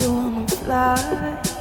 you wanna fly